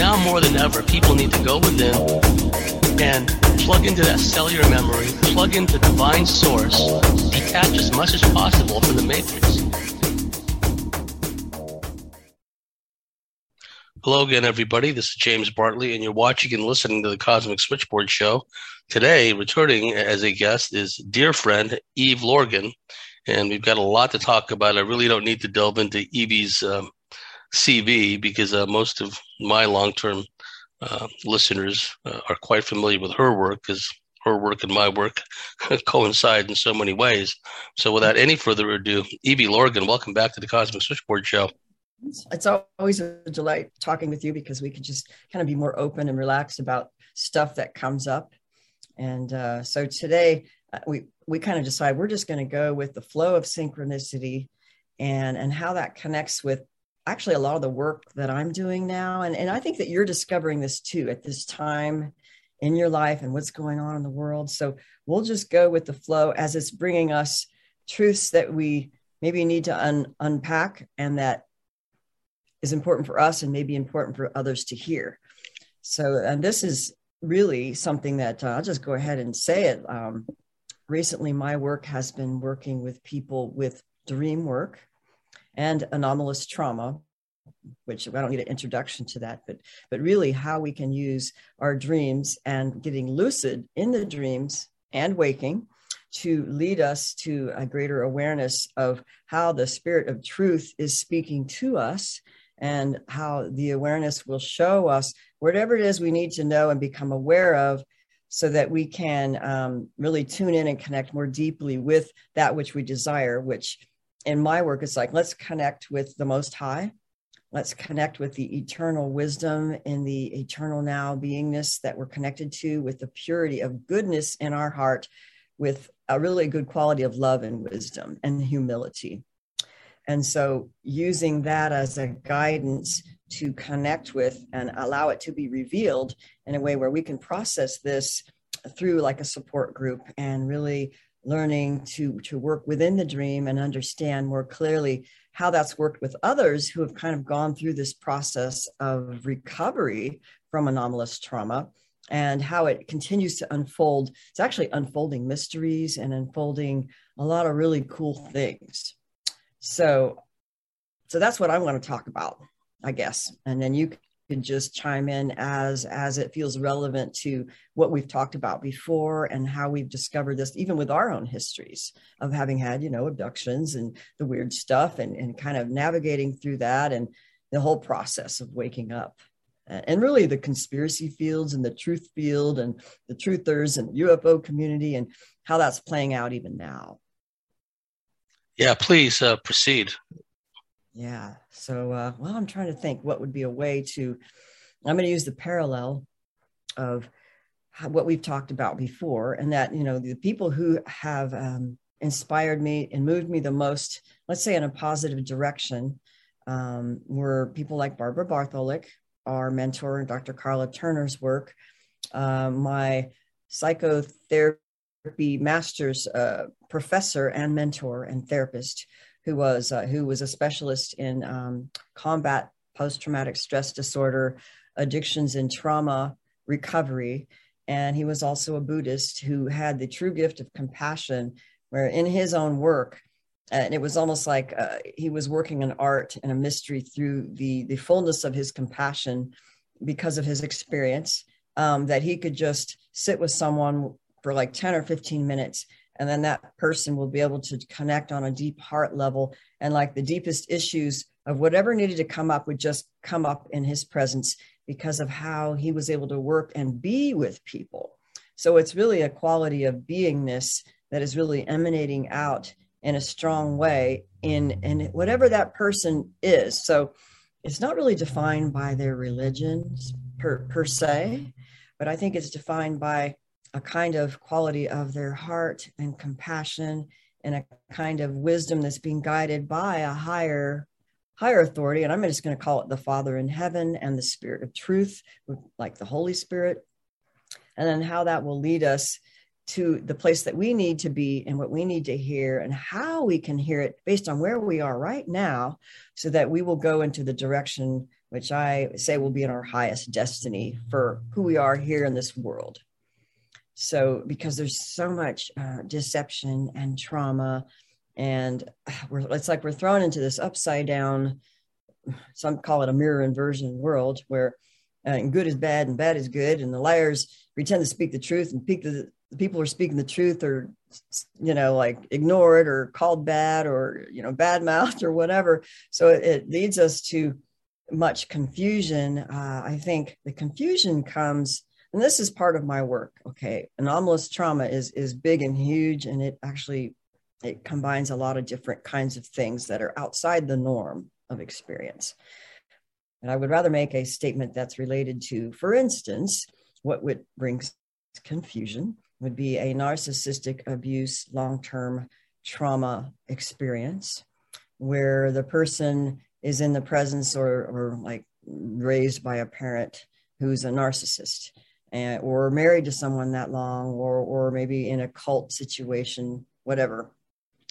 now more than ever, people need to go within and plug into that cellular memory, plug into divine source, detach as much as possible from the matrix. Hello again, everybody. This is James Bartley, and you're watching and listening to the Cosmic Switchboard Show. Today, returning as a guest is dear friend Eve Lorgen, and we've got a lot to talk about. I really don't need to delve into Evie's um, CV because uh, most of my long term uh, listeners uh, are quite familiar with her work because her work and my work coincide in so many ways. So, without any further ado, Evie Lorgen, welcome back to the Cosmic Switchboard Show. It's always a delight talking with you because we can just kind of be more open and relaxed about stuff that comes up. And uh, so today uh, we we kind of decide we're just going to go with the flow of synchronicity and and how that connects with actually a lot of the work that I'm doing now. And, and I think that you're discovering this too at this time in your life and what's going on in the world. So we'll just go with the flow as it's bringing us truths that we maybe need to un- unpack and that is important for us and maybe important for others to hear. So, and this is really something that uh, I'll just go ahead and say it. Um, recently, my work has been working with people with dream work and anomalous trauma which I don't need an introduction to that, but but really how we can use our dreams and getting lucid in the dreams and waking to lead us to a greater awareness of how the spirit of truth is speaking to us and how the awareness will show us whatever it is we need to know and become aware of so that we can um, really tune in and connect more deeply with that which we desire which in my work it's like let's connect with the most high let's connect with the eternal wisdom and the eternal now beingness that we're connected to with the purity of goodness in our heart with a really good quality of love and wisdom and humility. And so using that as a guidance to connect with and allow it to be revealed in a way where we can process this through like a support group and really learning to to work within the dream and understand more clearly how that's worked with others who have kind of gone through this process of recovery from anomalous trauma and how it continues to unfold. It's actually unfolding mysteries and unfolding a lot of really cool things. So so that's what i want to talk about i guess. And then you can just chime in as as it feels relevant to what we've talked about before and how we've discovered this even with our own histories of having had you know abductions and the weird stuff and, and kind of navigating through that and the whole process of waking up. And really the conspiracy fields and the truth field and the truthers and ufo community and how that's playing out even now. Yeah please uh, proceed yeah. So, uh, well, I'm trying to think what would be a way to, I'm going to use the parallel of how, what we've talked about before, and that, you know, the people who have um, inspired me and moved me the most, let's say in a positive direction, um, were people like Barbara Bartholic, our mentor, and Dr. Karla Turner's work. Uh, my psychotherapy master's uh, professor and mentor and therapist who was uh, who was a specialist in um, combat post-traumatic stress disorder, addictions and trauma recovery, and he was also a Buddhist who had the true gift of compassion, where in his own work. And it was almost like uh, he was working an art and a mystery through the the fullness of his compassion, because of his experience. Um, that he could just sit with someone for like 10 or 15 minutes and then that person will be able to connect on a deep heart level and like the deepest issues of whatever needed to come up would just come up in his presence because of how he was able to work and be with people. So it's really a quality of beingness that is really emanating out in a strong way in in whatever that person is. So it's not really defined by their religions per, per se but i think it's defined by a kind of quality of their heart and compassion and a kind of wisdom that's being guided by a higher higher authority and i'm just going to call it the father in heaven and the spirit of truth like the holy spirit and then how that will lead us to the place that we need to be and what we need to hear and how we can hear it based on where we are right now so that we will go into the direction which I say will be in our highest destiny for who we are here in this world. So, because there's so much uh, deception and trauma, and we're, it's like we're thrown into this upside down, some call it a mirror inversion world where uh, good is bad and bad is good, and the liars pretend to speak the truth and the, the people who are speaking the truth or you know like ignored or called bad or you know bad mouthed or whatever. So it, it, leads us to much confusion. Uh, i think the confusion comes and this is part of my work okay? Anomalous trauma is is big and huge and it actually it combines a lot of different kinds of things that are outside the norm of experience. And i would rather make a statement that's related to for instance what would brings confusion would be a narcissistic abuse long term trauma experience where the person is in the presence or, or like raised by a parent who's a narcissist and, or married to someone that long or, or maybe in a cult situation, whatever.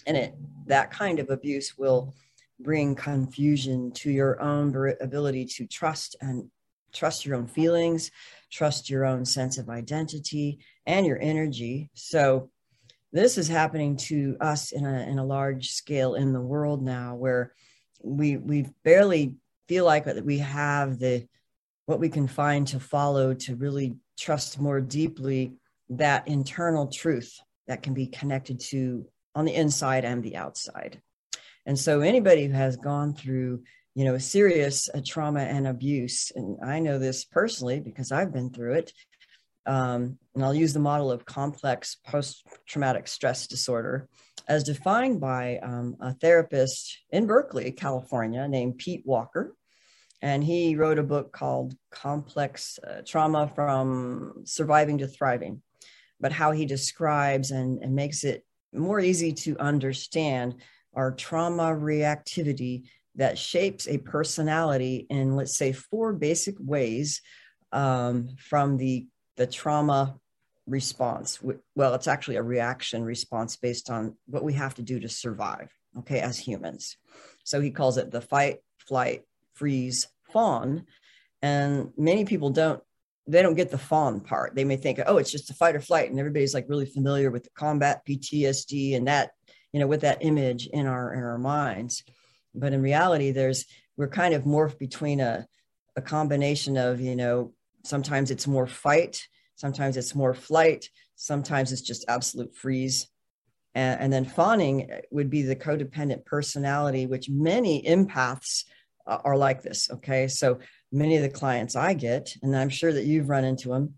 And it, that kind of abuse will bring confusion to your own ability to trust and trust your own feelings, trust your own sense of identity and your energy. So, this is happening to us in a, in a large scale in the world now where we we barely feel like we have the what we can find to follow to really trust more deeply that internal truth that can be connected to on the inside and the outside and so anybody who has gone through you know, serious uh, trauma and abuse. And I know this personally because I've been through it. Um, and I'll use the model of complex post traumatic stress disorder as defined by um, a therapist in Berkeley, California, named Pete Walker. And he wrote a book called Complex uh, Trauma from Surviving to Thriving, but how he describes and, and makes it more easy to understand our trauma reactivity that shapes a personality in, let's say, four basic ways um, from the, the trauma response. Well, it's actually a reaction response based on what we have to do to survive, okay, as humans. So he calls it the fight, flight, freeze, fawn. And many people don't they don't get the fawn part. They may think, oh, it's just a fight or flight, and everybody's like really familiar with the combat PTSD and that, you know, with that image in our in our minds but in reality there's we're kind of morphed between a, a combination of you know sometimes it's more fight sometimes it's more flight sometimes it's just absolute freeze and, and then fawning would be the codependent personality which many empaths Uh, are like this okay so many of the clients i get and i'm sure that you've run into them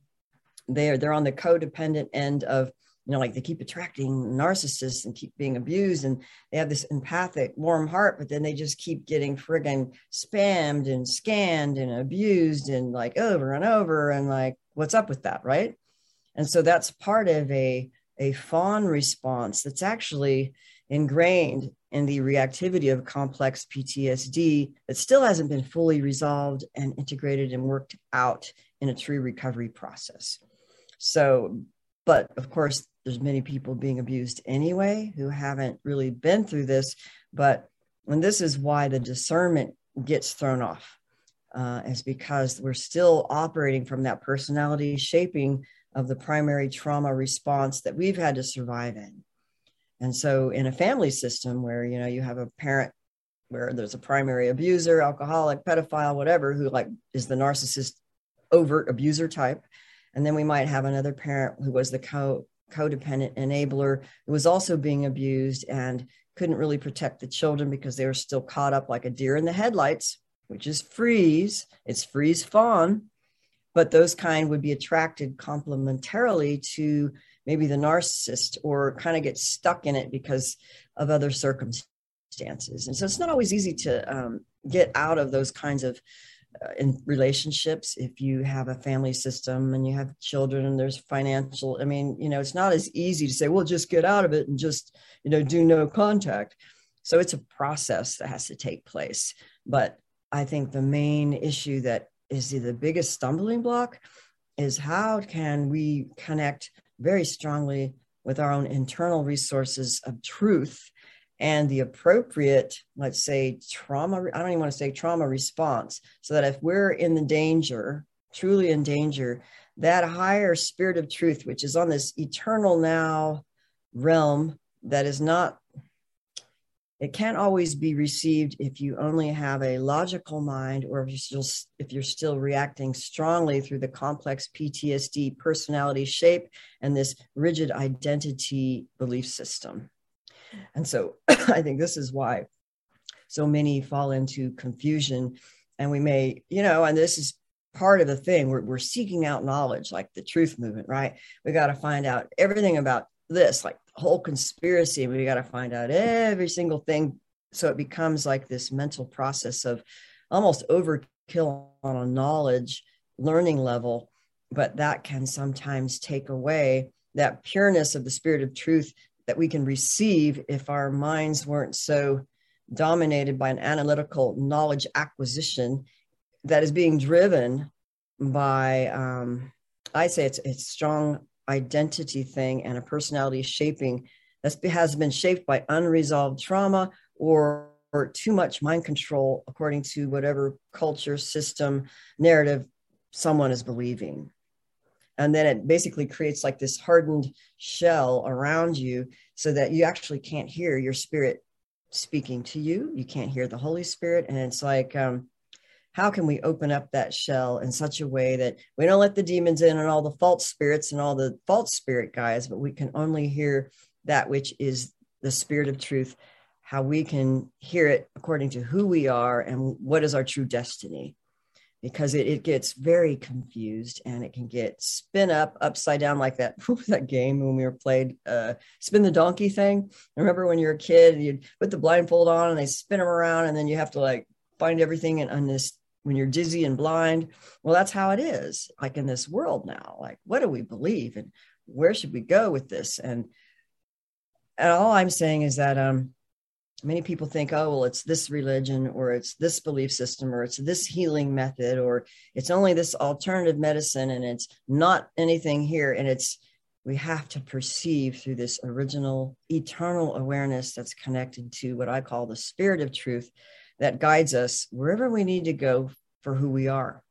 they're they're on the codependent end of you know, like they keep attracting narcissists and keep being abused, and they have this empathic, warm heart, but then they just keep getting friggin' spammed and scanned and abused and like over and over, and like, what's up with that, right? And so that's part of a a fawn response that's actually ingrained in the reactivity of complex PTSD that still hasn't been fully resolved and integrated and worked out in a true recovery process. So, but of course, there's many people being abused anyway who haven't really been through this but and this is why the discernment gets thrown off uh, is because we're still operating from that personality shaping of the primary trauma response that we've had to survive in and so in a family system where you know you have a parent where there's a primary abuser alcoholic pedophile whatever who like is the narcissist overt abuser type and then we might have another parent who was the co codependent enabler who was also being abused and couldn't really protect the children because they were still caught up like a deer in the headlights, which is freeze. It's freeze fawn. But those kind would be attracted complementarily to maybe the narcissist or kind of get stuck in it because of other circumstances. And so it's not always easy to um, get out of those kinds of uh, in relationships if you have a family system and you have children and there's financial i mean you know it's not as easy to say well just get out of it and just you know do no contact so it's a process that has to take place but i think the main issue that is the biggest stumbling block is how can we connect very strongly with our own internal resources of truth and the appropriate, let's say, trauma, I don't even want to say trauma response, so that if we're in the danger, truly in danger, that higher spirit of truth, which is on this eternal now realm that is not it can't always be received if you only have a logical mind or if you're still if you're still reacting strongly through the complex PTSD personality shape and this rigid identity belief system. And so I think this is why so many fall into confusion and we may, you know, and this is part of the thing we're, we're seeking out knowledge like the truth movement right we got to find out everything about this like whole conspiracy. And we got to find out every single thing. So it becomes like this mental process of almost overkill on a knowledge learning level. But that can sometimes take away that pureness of the spirit of truth that we can receive if our minds weren't so dominated by an analytical knowledge acquisition that is being driven by um, i say it's it's strong identity thing and a personality shaping that has been shaped by unresolved trauma or, or too much mind control according to whatever culture system narrative someone is believing. And then it basically creates like this hardened shell around you so that you actually can't hear your spirit speaking to you. You can't hear the holy spirit. And it's like um, how can we open up that shell in such a way that we don't let the demons in and all the false spirits and all the false spirit guys, but we can only hear that which is the spirit of truth, how we can hear it according to who we are and what is our true destiny. Because it, it gets very confused and it can get spin up upside down like that. that game when we were played uh, spin the donkey thing. Remember when you're a kid, you'd put the blindfold on and they spin them around, and then you have to like find everything and in this when you're dizzy and blind. Well, that's how it is, like in this world now. Like, what do we believe and where should we go with this? And and all I'm saying is that um many people think, oh, well, it's this religion or it's this belief system or it's this healing method or it's only this alternative medicine and it's not anything here. And it's we have to perceive through this original eternal awareness that's connected to what I call the spirit of truth that guides us wherever we need to go for who we are.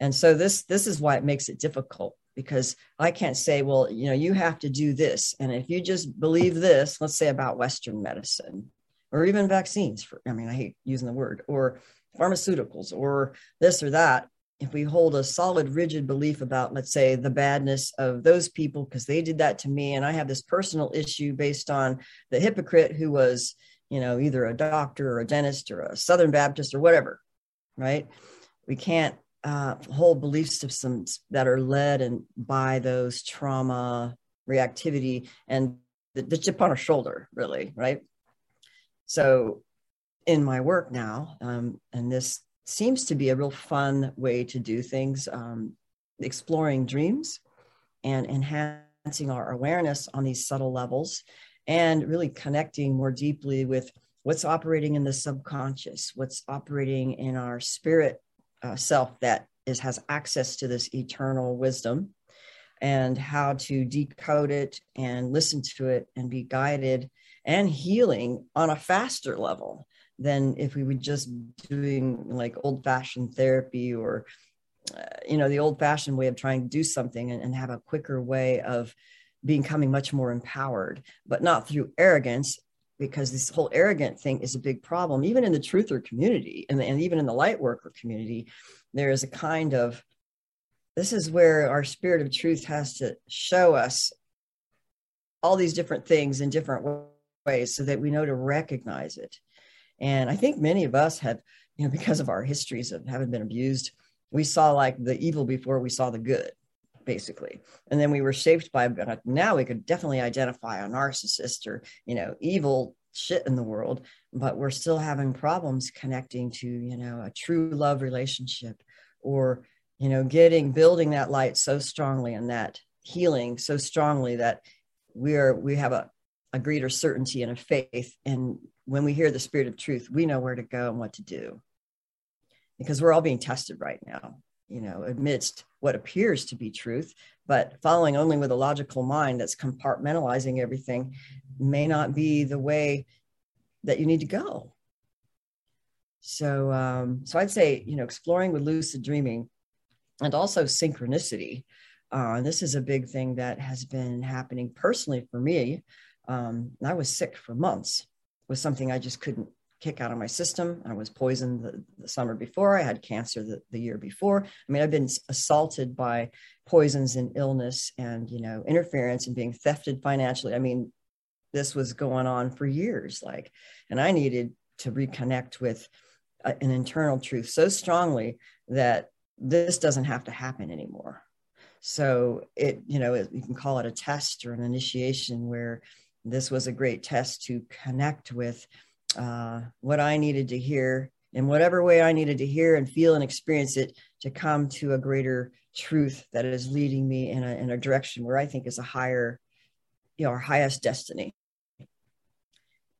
And so this this is why it makes it difficult because I can't say, well, you know, you have to do this. And if you just believe this, let's say about Western medicine or even vaccines for, I mean, I hate using the word, or pharmaceuticals or this or that. If we hold a solid, rigid belief about, let's say, the badness of those people because they did that to me, and I have this personal issue based on the hypocrite who was you know, either a doctor or a dentist or a Southern Baptist or whatever, right? We can't uh, hold belief systems that are led and by those trauma reactivity and the, the chip on our shoulder, really, right? So, in my work now, um, and this seems to be a real fun way to do things, um, exploring dreams and enhancing our awareness on these subtle levels and really connecting more deeply with what's operating in the subconscious, what's operating in our spirit uh, self that is has access to this eternal wisdom and how to decode it and listen to it and be guided and healing on a faster level than if we were just doing like old fashioned therapy or uh, you know the old fashioned way of trying to do something and, and have a quicker way of becoming much more empowered, but not through arrogance, because this whole arrogant thing is a big problem. Even in the truther community and, and even in the light worker community, there is a kind of this is where our spirit of truth has to show us all these different things in different ways so that we know to recognize it. And I think many of us have, you know, because of our histories of having been abused, we saw like the evil before we saw the good basically. And then we were shaped by, now we could definitely identify a narcissist or, you know, evil shit in the world, but we're still having problems connecting to, you know, a true love relationship or, you know, getting, building that light so strongly and that healing so strongly that we are, we have a, a greater certainty and a faith. And when we hear the spirit of truth, we know where to go and what to do because we're all being tested right now you know, amidst what appears to be truth, but following only with a logical mind that's compartmentalizing everything may not be the way that you need to go. So, um, so I'd say, you know, exploring with lucid dreaming and also synchronicity. Uh, this is a big thing that has been happening personally for me. Um, I was sick for months with something I just couldn't kick out of my system. I was poisoned the, the summer before. I had cancer the, the, year before. I mean, I've been assaulted by poisons and illness and, you know, interference and being thefted financially. I mean, this was going on for years. Like, and I needed to reconnect with a, an internal truth so strongly that this doesn't have to happen anymore. So it, you know, it, you can call it a test or an initiation where this was a great test to connect with uh, what I needed to hear in whatever way I needed to hear and feel and experience it to come to a greater truth that is leading me in a, in a direction where I think is a higher, you know, our highest destiny.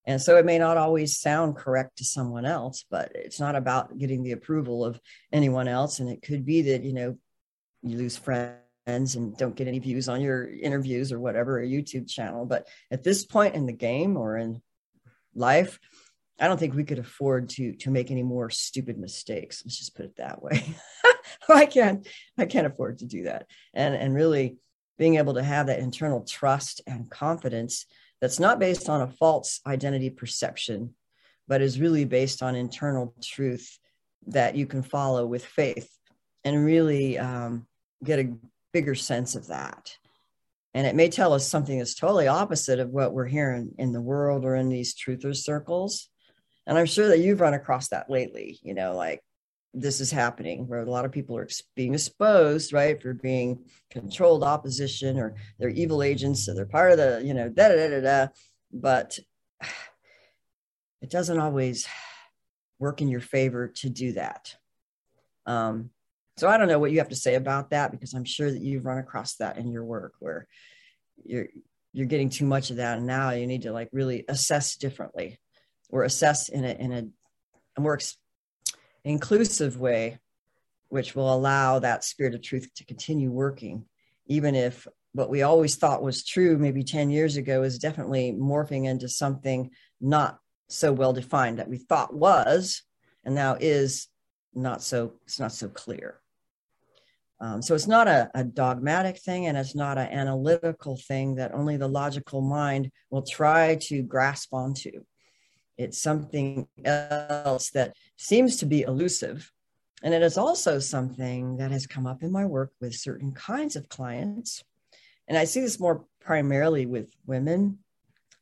And so it may not always sound correct to someone else, but it's not about getting the approval of anyone else. And it could be that, you know, you lose friends and don't get any views on your interviews or whatever, a YouTube channel. But at this point in the game or in life, I don't think we could afford to to make any more stupid mistakes. Let's just put it that way. I can't I can't afford to do that. And and really being able to have that internal trust and confidence that's not based on a false identity perception, but is really based on internal truth that you can follow with faith and really um, get a bigger sense of that. And it may tell us something that's totally opposite of what we're hearing in the world or in these truthers circles. And I'm sure that you've run across that lately, you know, like this is happening where a lot of people are being exposed, right, for being controlled opposition or they're evil agents, so they're part of the, you know, da da da da. But it doesn't always work in your favor to do that. Um, so I don't know what you have to say about that because I'm sure that you've run across that in your work where you're you're getting too much of that and now you need to like really assess differently or assess in a in a, a more ex- inclusive way which will allow that spirit of truth to continue working even if what we always thought was true maybe 10 years ago is definitely morphing into something not so well defined that we thought was and now is not so it's not so clear um, so it's not a, a, dogmatic thing and it's not an analytical thing that only the logical mind will try to grasp onto. It's something else that seems to be elusive. And it is also something that has come up in my work with certain kinds of clients. And I see this more primarily with women,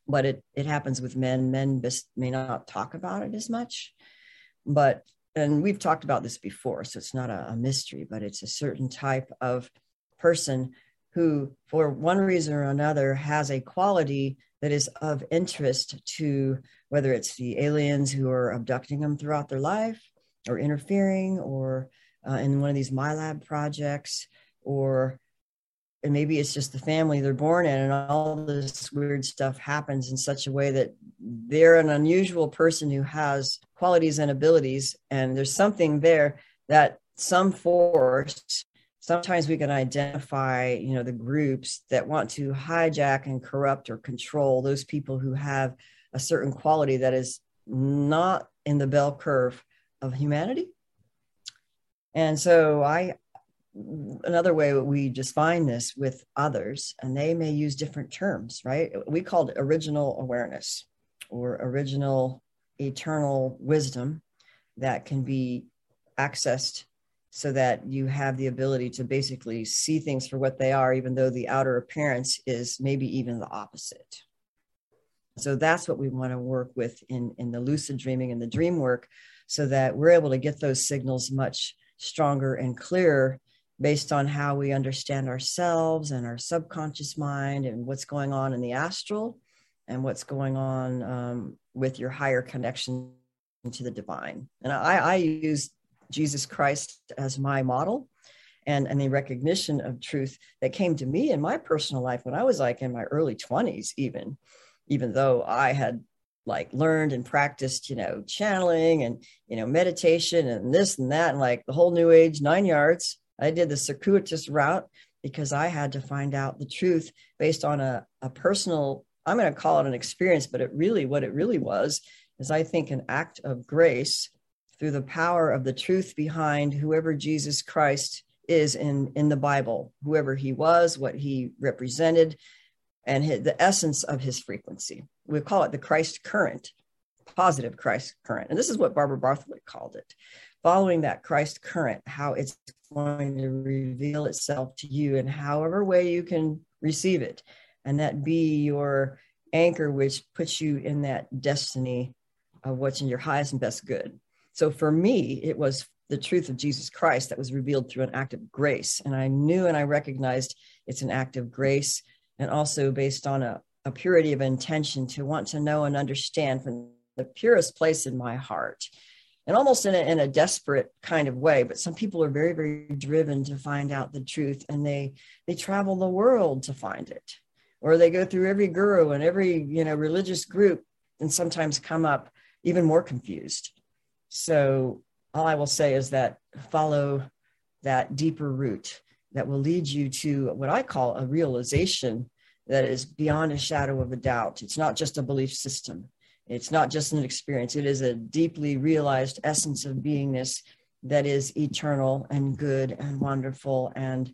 but it, it happens with men. Men may not talk about it as much. But and we've talked about this before, so it's not a, a mystery, but it's a certain type of person who, for one reason or another, has a quality that is of interest to whether it's the aliens who are abducting them throughout their life or interfering or uh, in one of these MILAB projects or and maybe it's just the family they're born in and all this weird stuff happens in such a way that they're an unusual person who has qualities and abilities and there's something there that some force sometimes we can identify you know the groups that want to hijack and corrupt or control those people who have a certain quality that is not in the bell curve of humanity. And so i another way we define this with others, and they may use different terms, right? We called it original awareness or original eternal wisdom that can be accessed so that you have the ability to basically see things for what they are, even though the outer appearance is maybe even the opposite. So that's what we want to work with in, in the lucid dreaming and the dream work so that we're able to get those signals much stronger and clearer based on how we understand ourselves and our subconscious mind and what's going on in the astral and what's going on um, with your higher connection to the divine. And I, I use Jesus Christ as my model and, and the recognition of truth that came to me in my personal life when I was like in my early 20s, even, even though I had like learned and practiced, you know, channeling and, you know, meditation and this and that, and like the whole new age nine yards I did the circuitous route because I had to find out the truth based on a, a personal, I'm going to call it an experience, but it really, what it really was is I think an act of grace through the power of the truth behind whoever Jesus Christ is in, in the Bible, whoever he was, what he represented, and his, the essence of his frequency. We call it the Christ current, positive Christ current. And this is what Barbara Bartholic called it. Following that Christ current, how it's going to reveal itself to you in however way you can receive it. And that be your anchor, which puts you in that destiny of what's in your highest and best good. So for me, it was the truth of Jesus Christ that was revealed through an act of grace. And I knew and I recognized it's an act of grace and also based on a, a purity of intention to want to know and understand from the purest place in my heart and almost in a, in a desperate kind of way but some people are very very driven to find out the truth and they they travel the world to find it. Or they go through every guru and every you know religious group and sometimes come up even more confused. So all i will say is that follow that deeper root that will lead you to what I call a realization that is beyond a shadow of a doubt. It's not just a belief system, it's not just an experience, it is a deeply realized essence of beingness that is eternal and good and wonderful and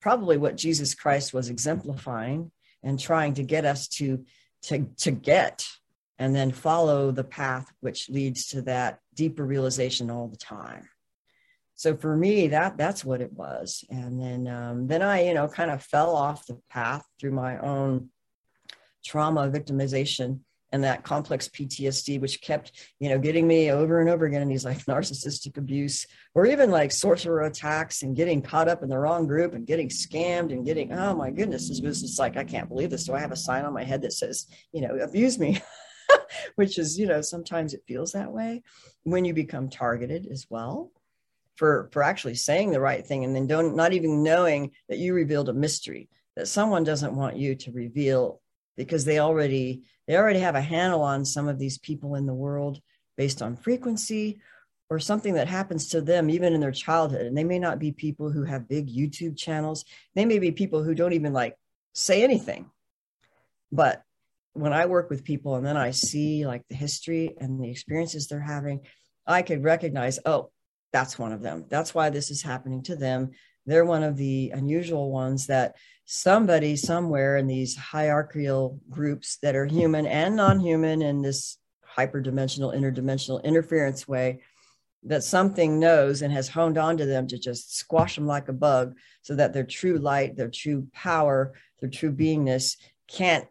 probably what Jesus Christ was exemplifying and trying to get us to to to get and then follow the path which leads to that deeper realization all the time. So for me that that's what it was. And then um, then i you know kind of fell off the path through my own trauma victimization and that complex ptsd which kept you know getting me over and over again in these like narcissistic abuse or even like sorcerer attacks and getting caught up in the wrong group and getting scammed and getting oh my goodness this was just like i can't believe this. Do i have a sign on my head that says you know abuse me? Which is you know sometimes it feels that way when you become targeted as well for for actually saying the right thing and then don't not even knowing that you revealed a mystery that someone doesn't want you to reveal because they already they already have a handle on some of these people in the world based on frequency or something that happens to them even in their childhood and they may not be people who have big youtube channels they may be people who don't even like say anything but when i work with people and then i see like the history and the experiences they're having i could recognize oh that's one of them. That's why this is happening to them. They're one of the unusual ones that somebody somewhere in these hierarchical groups that are human and non human in this hyperdimensional, interdimensional interference way, that something knows and has honed onto them to just squash them like a bug so that their true light, their true power, their true beingness can't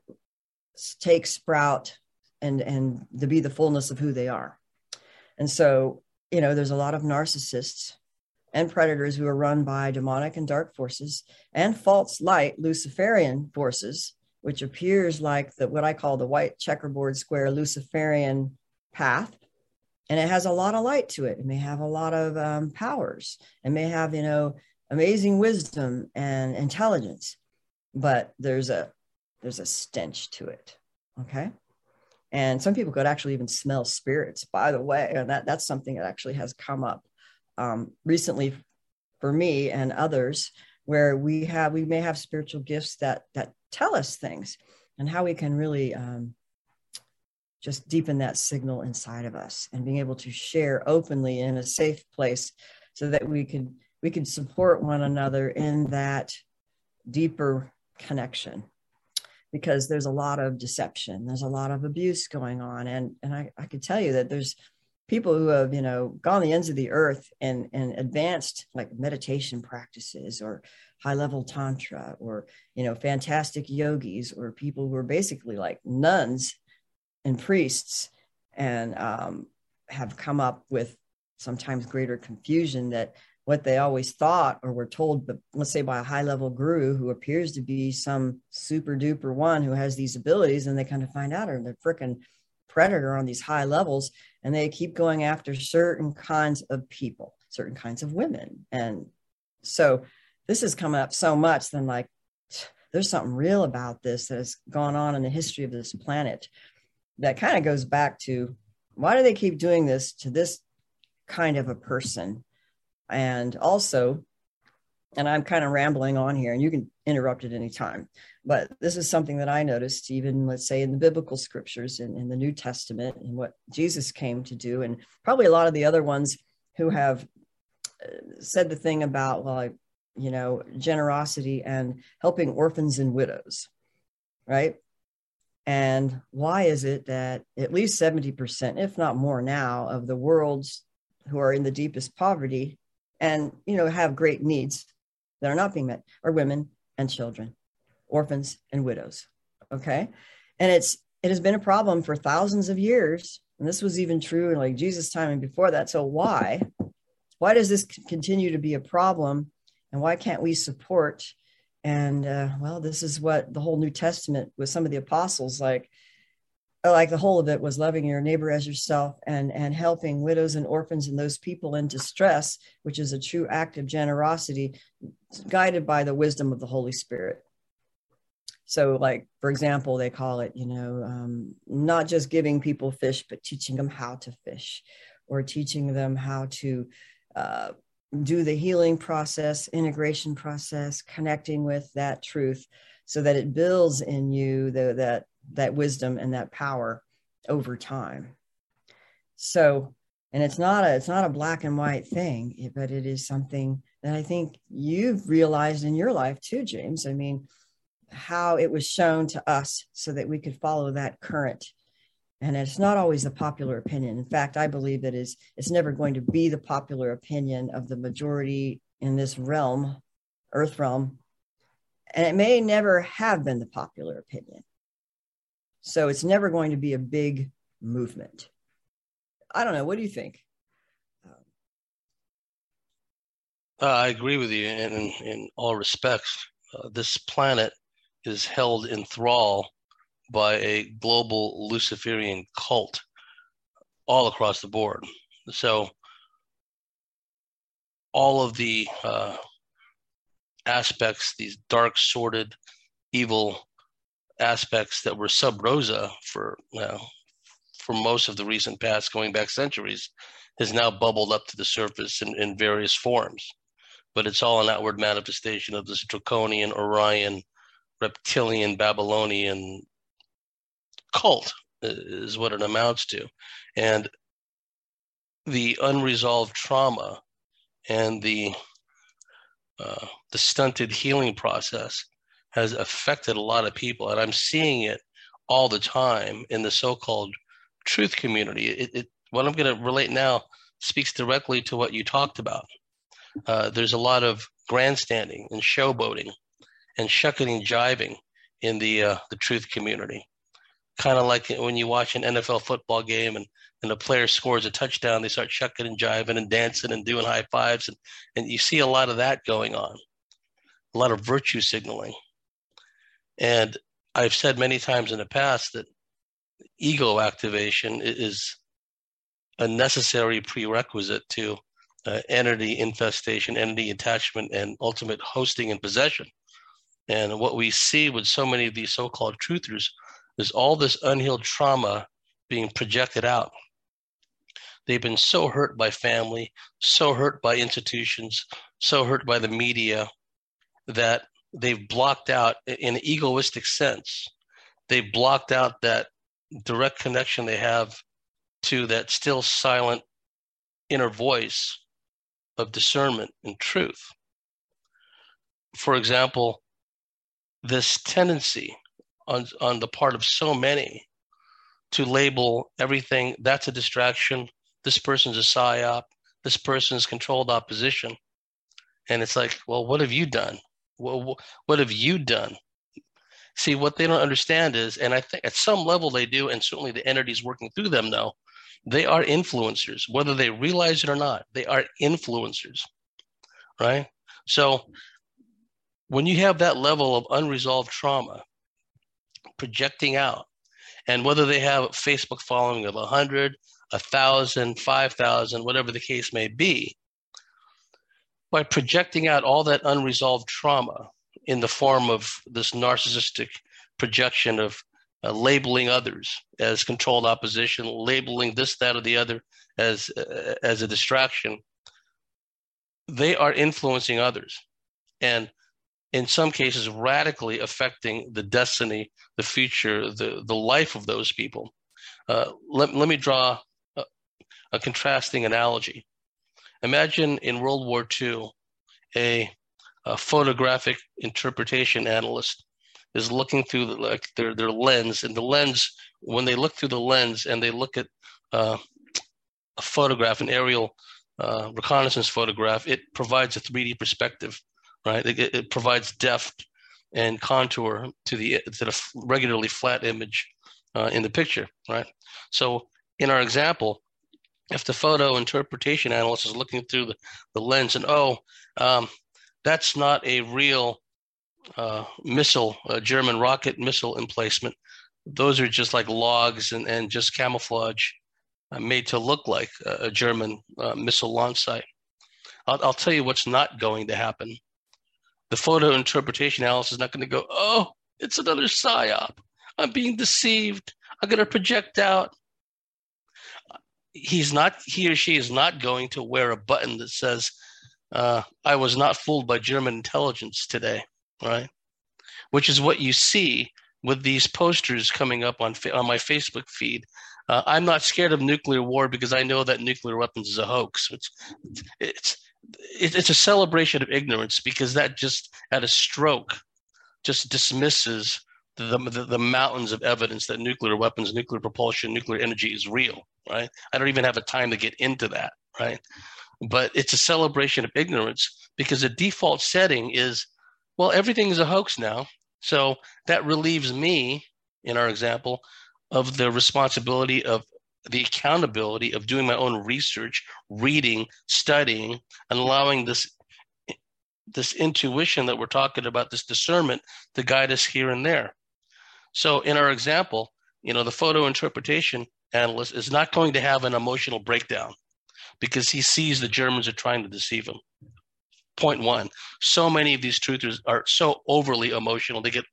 take sprout and and to be the fullness of who they are. And so you know, there's a lot of narcissists and predators who are run by demonic and dark forces and false light Luciferian forces, which appears like the what I call the white checkerboard square Luciferian path. And it has a lot of light to it. It may have a lot of um, powers. It may have, you know, amazing wisdom and intelligence, but there's a there's a stench to it. Okay and some people could actually even smell spirits by the way and that that's something that actually has come up um, recently for me and others where we have we may have spiritual gifts that that tell us things and how we can really um, just deepen that signal inside of us and being able to share openly in a safe place so that we can we can support one another in that deeper connection. Because there's a lot of deception. There's a lot of abuse going on. And and i, I could tell you that there's people who have you know gone the ends of the earth and and advanced like meditation practices or high level tantra or you know fantastic yogis or people who are basically like nuns and priests and um, have come up with sometimes greater confusion that what they always thought or were told, but let's say by a high level guru who appears to be some super duper one who has these abilities, and they kind of find out are the freaking predator on these high levels, and they keep going after certain kinds of people, certain kinds of women. And so this has come up so much, then like there's something real about this that has gone on in the history of this planet that kind of goes back to why do they keep doing this to this kind of a person and also and I'm kind of rambling on here, and you can interrupt at any time. But this is something that I noticed, even let's say in the biblical scriptures in, in the New Testament, and what Jesus came to do, and probably a lot of the other ones who have uh, said the thing about, well, you know, generosity and helping orphans and widows, right? And why is it that at least 70%, if not more now, of the world's who are in the deepest poverty and, you know, have great needs that are not being met are women and children, orphans and widows. Okay. And it's, it has been a problem for thousands of years. And this was even true in like Jesus' time and before that. So why? Why does this continue to be a problem? And why can't we support and uh, well this is what the whole new testament with some of the apostles like like the whole of it was loving your neighbor as yourself and and helping widows and orphans and those people in distress which is a true act of generosity guided by the wisdom of the holy spirit. So like for example they call it you know um, not just giving people fish but teaching them how to fish or teaching them how to uh, do the healing process, integration process, connecting with that truth so that it builds in you the, that that wisdom and that power over time. So, and it's not a it's not a black and white thing, but it is something that I think you've realized in your life too, James. I mean, how it was shown to us so that we could follow that current and it's not always the popular opinion. In fact, I believe that is it's never going to be the popular opinion of the majority in this realm, Earth realm, and it may never have been the popular opinion. So it's never going to be a big movement. I don't know. What do you think? Uh, I agree with you in, in all respects. Uh, this planet is held in thrall by a global Luciferian cult all across the board. So, all of the uh, aspects, these dark, sordid, evil aspects that were sub rosa for uh, for most of the recent past, going back centuries, has now bubbled up to the surface in, in various forms. But it's all an outward manifestation of this draconian, Orion, reptilian, Babylonian cult is what it amounts to. And the unresolved trauma and the uh, the stunted healing process has affected a lot of people, and I'm seeing it all the time in the so-called truth community. It, it what I'm going to relate now speaks directly to what you talked about. Uh, there's a lot of grandstanding and showboating and shucking and jiving in the uh, the truth community kind of like when you watch an NFL football game and, and a player scores a touchdown, they start shucking and jiving and dancing and doing high fives. And, and you see a lot of that going on, a lot of virtue signaling. And I've said many times in the past that ego activation is a necessary prerequisite to uh, entity infestation, entity attachment, and ultimate hosting and possession. And what we see with so many of these so called truthers is all this unhealed trauma being projected out. They've been so hurt by family, so hurt by institutions, so hurt by the media that they've blocked out, in an egoistic sense, they've blocked out that direct connection they have to that still silent inner voice of discernment and truth. For example, this tendency on on the part of so many to label everything that's a distraction. This person's a psyop this person's controlled opposition. And it's like well what have you done well what have you done see what they don't understand is and i think at some level they do and certainly the entities working through them know they are influencers whether they realize it or not they are influencers right so when you have that level of unresolved trauma projecting out. And whether they have a Facebook following of 100, 1,000, 5,000, whatever the case may be, by projecting out all that unresolved trauma in the form of this narcissistic projection of uh, labeling others as controlled opposition, labeling this, that, or the other as uh, as a distraction, they are influencing others. and in some cases radically affecting the destiny, the future, the, the life of those people. Uh, let, let me draw a, a, contrasting analogy. Imagine in World War II, a, a photographic interpretation analyst is looking through the, like their, their lens, and the lens, when they look through the lens and they look at uh, a photograph, an aerial uh, reconnaissance photograph, it provides a 3D perspective right? It, it provides depth and contour to the to the regularly flat image uh, in the picture, right? So in our example, if the photo interpretation analyst is looking through the, the lens and oh, um, that's not a real uh, missile, a German rocket missile emplacement. Those are just like logs and, and just camouflage uh, made to look like a, a German uh, missile launch site. I'll, I'll tell you what's not going to happen the photo interpretation analyst is not going to go, oh, it's another psyop. I'm being deceived. I'm going to project out. He's not, he or she is not going to wear a button that says, uh, I was not fooled by German intelligence today, right? Which is what you see with these posters coming up on, on my Facebook feed. Uh, I'm not scared of nuclear war because I know that nuclear weapons is a hoax. It's, it's, it's a celebration of ignorance because that just at a stroke just dismisses the, the, the, mountains of evidence that nuclear weapons, nuclear propulsion, nuclear energy is real, right? I don't even have a time to get into that, right? But it's a celebration of ignorance because the default setting is, well, everything is a hoax now. So that relieves me, in our example, of the responsibility of the accountability of doing my own research, reading, studying, and allowing this this intuition that we're talking about, this discernment, to guide us here and there. So in our example, you know, the photo interpretation analyst is not going to have an emotional breakdown because he sees the Germans are trying to deceive him. Point one. So many of these truthers are so overly emotional, they get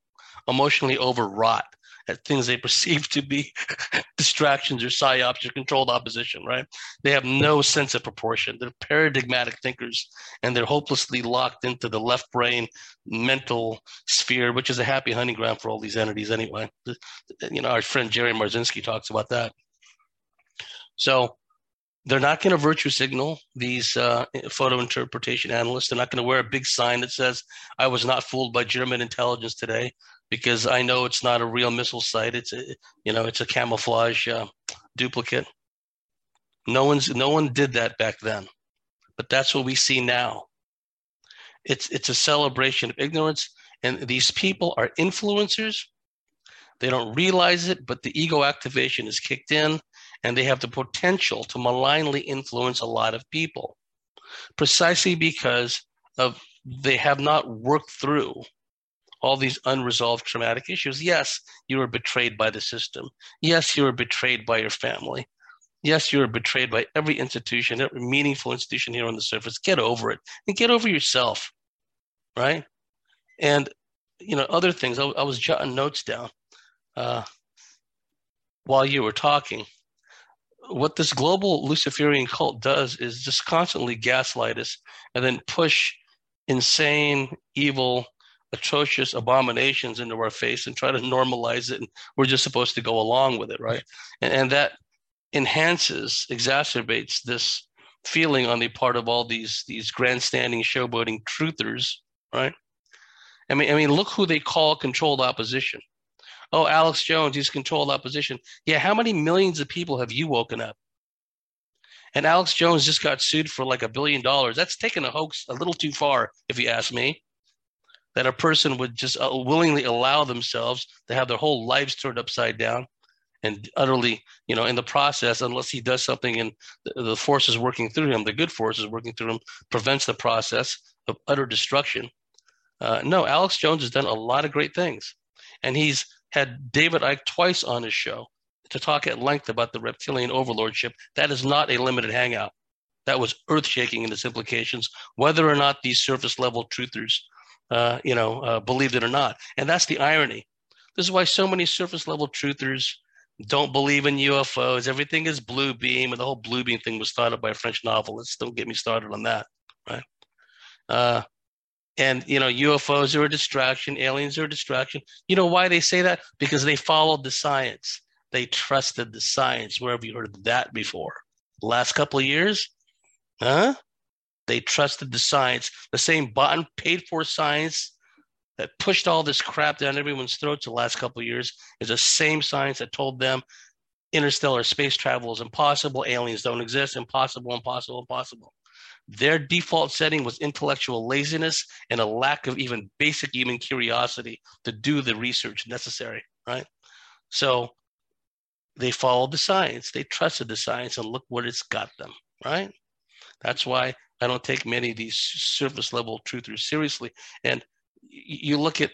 emotionally overwrought at things they perceive to be distractions or psyops or controlled opposition, right? They have no sense of proportion. They're paradigmatic thinkers and they're hopelessly locked into the left brain mental sphere, which is a happy hunting ground for all these entities anyway. You know, our friend Jerry Marzinsky talks about that. So they're not going to virtue signal these uh, photo interpretation analysts. They're not going to wear a big sign that says, I was not fooled by German intelligence today because I know it's not a real missile site. It's a, you know, it's a camouflage uh, duplicate. No one's, no one did that back then, but that's what we see now. It's, it's a celebration of ignorance. And these people are influencers. They don't realize it, but the ego activation is kicked in and they have the potential to malignly influence a lot of people precisely because of they have not worked through all these unresolved traumatic issues. Yes, you were betrayed by the system. Yes, you were betrayed by your family. Yes, you were betrayed by every institution, every meaningful institution here on the surface. Get over it and get over yourself, right? And you know other things. I, I was jotting notes down uh, while you were talking. What this global Luciferian cult does is just constantly gaslight us and then push insane, evil, atrocious abominations into our face and try to normalize it. And we're just supposed to go along with it right? And, and that enhances exacerbates this feeling on the part of all these these grandstanding showboating truthers right? I mean i mean look who they call controlled opposition oh alex jones he's controlled opposition yeah how many millions of people have you woken up and alex jones just got sued for like a billion dollars that's taking a hoax a little too far if you ask me that a person would just uh, willingly allow themselves to have their whole lives turned upside down and utterly, you know, in the process, unless he does something and the, the forces working through him, the good forces working through him, prevents the process of utter destruction. Uh, no, Alex Jones has done a lot of great things. And he's had David Icke twice on his show to talk at length about the reptilian overlordship. That is not a limited hangout. That was earth shaking in its implications, whether or not these surface level truthers uh, you know, uh, believed it or not. And that's the irony. This is why so many surface level truthers don't believe in UFOs. Everything is blue beam, and the whole blue beam thing was up by a French novelist. Don't get me started on that, right? Uh, and you know UFOs are a distraction, aliens are a distraction. You know why they say that? Because they followed the science. They trusted the science. Where have you heard that before? Last couple of years, huh? They trusted the science, the same bought and paid for science that pushed all this crap down everyone's throats the last couple of years is the same science that told them interstellar space travel is impossible, aliens don't exist, impossible, impossible, impossible. Their default setting was intellectual laziness and a lack of even basic human curiosity to do the research necessary, right? So they followed the science, they trusted the science, and look what it's got them, right? That's why I don't take many of these surface level truthers seriously. And you look at